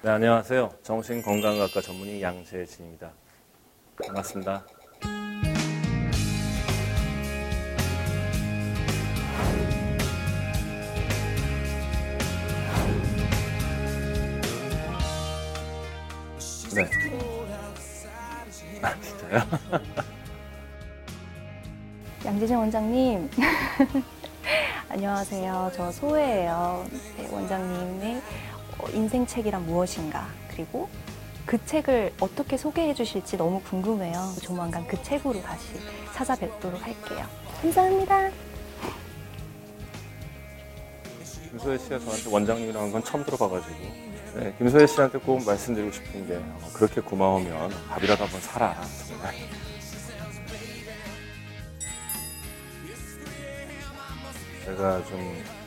네, 안녕하세요. 정신건강학과 전문의 양재진입니다. 반갑습니다. 네. 아, 진짜요? 양재진 원장님. 안녕하세요. 저 소혜예요. 네, 원장님의 어, 인생책이란 무엇인가, 그리고 그 책을 어떻게 소개해 주실지 너무 궁금해요. 조만간 그 책으로 다시 찾아뵙도록 할게요. 감사합니다. 김소혜 씨가 저한테 원장님이라고 한건 처음 들어봐가지고 네, 김소혜 씨한테 꼭 말씀드리고 싶은 게 어, 그렇게 고마우면 밥이라도 한번 사라 정말 제가 좀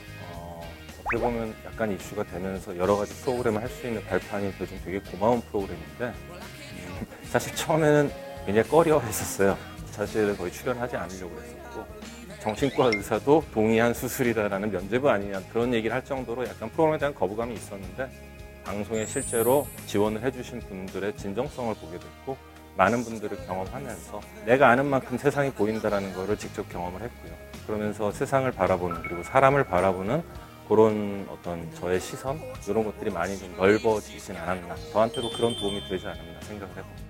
어, 어떻게 보면 약간 이슈가 되면서 여러 가지 프로그램을 할 수 있는 발판이 돼서 되게 고마운 프로그램인데 음, 사실 처음에는 굉장히 꺼려했었어요 사실 거의 출연하지 않으려고 했었고 정신과 의사도 동의한 수술이다라는 면제부 아니냐 그런 얘기를 할 정도로 약간 프로그램에 대한 거부감이 있었는데 방송에 실제로 지원을 해주신 분들의 진정성을 보게 됐고 많은 분들을 경험하면서 내가 아는 만큼 세상이 보인다라는 것을 직접 경험을 했고요. 그러면서 세상을 바라보는 그리고 사람을 바라보는 그런 어떤 저의 시선 이런 것들이 많이 좀 넓어지진 않았나 저한테도 그런 도움이 되지 않았나 생각을 해봅니다.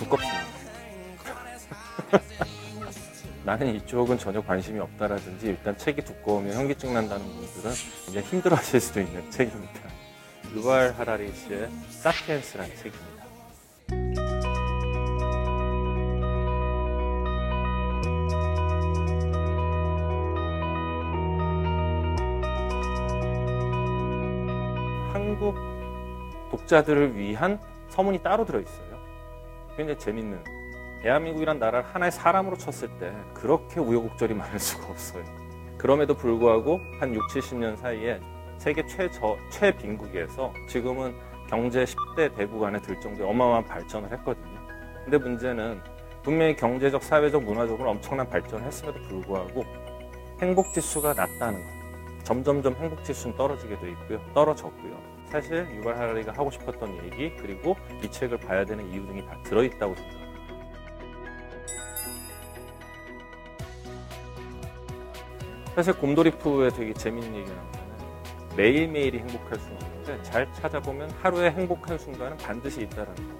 두껍습니다. 나는 이쪽은 전혀 관심이 없다라든지 일단 책이 두꺼우면 현기증 난다는 분들은 이제 힘들어하실 수도 있는 책입니다. 유발 하라리 씨의 사피엔스라는 책입니다. 한국 독자들을 위한 서문이 따로 들어있어요. 굉장히 재밌는 대한민국이란 나라를 하나의 사람으로 쳤을 때 그렇게 우여곡절이 많을 수가 없어요. 그럼에도 불구하고 한 6, 70년 사이에 세계 최저, 최빈국에서 지금은 경제 10대 대국 안에 들 정도의 어마어마한 발전을 했거든요. 근데 문제는 분명히 경제적, 사회적, 문화적으로 엄청난 발전을 했음에도 불구하고 행복 지수가 낮다는 것. 점점점 행복 지수는 떨어지게 돼 있고요. 떨어졌고요. 사실 유발 하라리가 하고 싶었던 얘기 그리고 이 책을 봐야 되는 이유 등이 다 들어있다고 생각합니다. 사실 곰돌이푸에 되게 재밌는 얘기가 나오잖아요. 매일매일이 행복할 수는 없는데 잘 찾아보면 하루에 행복한 순간은 반드시 있다라는 거.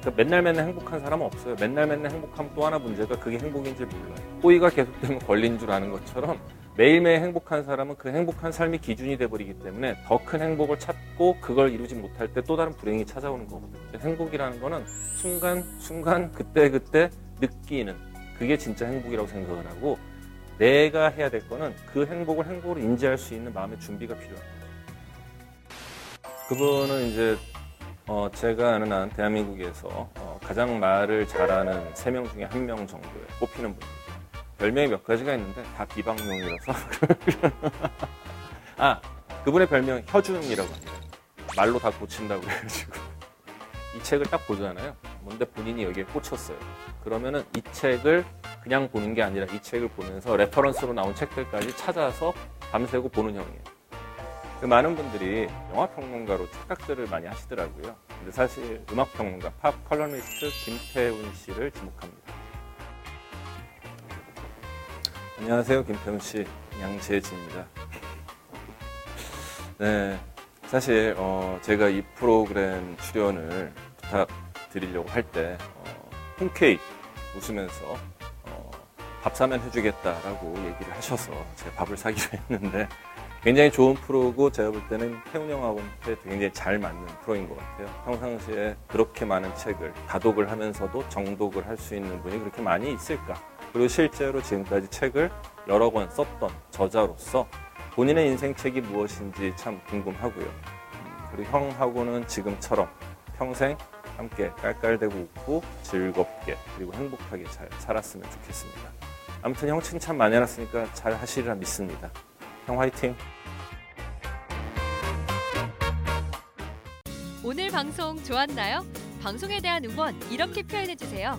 그러니까 맨날 맨날 행복한 사람은 없어요. 맨날 맨날 행복하면 또 하나 문제가 그게 행복인지 몰라요. 호의가 계속되면 권리인 줄 아는 것처럼 매일매일 행복한 사람은 그 행복한 삶이 기준이 돼버리기 때문에 더 큰 행복을 찾고 그걸 이루지 못할 때 또 다른 불행이 찾아오는 거거든요. 행복이라는 거는 순간 순간 그때 그때 느끼는 그게 진짜 행복이라고 생각을 하고 내가 해야 될 거는 그 행복을 행복으로 인지할 수 있는 마음의 준비가 필요한 거죠. 그분은 이제 어 제가 아는 한 대한민국에서 어 가장 말을 잘하는 세 명 중에 한 명 정도에 꼽히는 분이죠. 별명이 몇 가지가 있는데 다 비방용이라서 아 그분의 별명 허준이라고 합니다. 말로 다 고친다고 해가지고 이 책을 딱 보잖아요. 뭔데 본인이 여기에 꽂혔어요. 그러면은 이 책을 그냥 보는 게 아니라 이 책을 보면서 reference로 나온 책들까지 찾아서 밤새고 보는 형이에요. 그 많은 분들이 영화 평론가로 착각들을 많이 하시더라고요. 근데 사실 음악 평론가, 팝 칼럼니스트 김태훈 씨를 지목합니다. 안녕하세요, 김태훈 씨, 양재진입니다. 네, 사실 어, 제가 이 프로그램 출연을 부탁드리려고 할 때 어, 흔쾌히 웃으면서 어, 밥 사면 해주겠다라고 얘기를 하셔서 제가 밥을 사기로 했는데 굉장히 좋은 프로고 제가 볼 때는 태훈 형하고한테 굉장히 잘 맞는 프로인 것 같아요. 평상시에 그렇게 많은 책을 다독을 하면서도 정독을 할 수 있는 분이 그렇게 많이 있을까? 그리고 실제로 지금까지 책을 여러 권 썼던 저자로서 본인의 인생 책이 무엇인지 참 궁금하고요. 음, 그리고 형하고는 지금처럼 평생 함께 깔깔대고 웃고 즐겁게 그리고 행복하게 잘 살았으면 좋겠습니다. 아무튼 형 칭찬 많이 해놨으니까 잘 하시리라 믿습니다. 형 화이팅! 오늘 방송 좋았나요? 방송에 대한 응원 이렇게 표현해 주세요.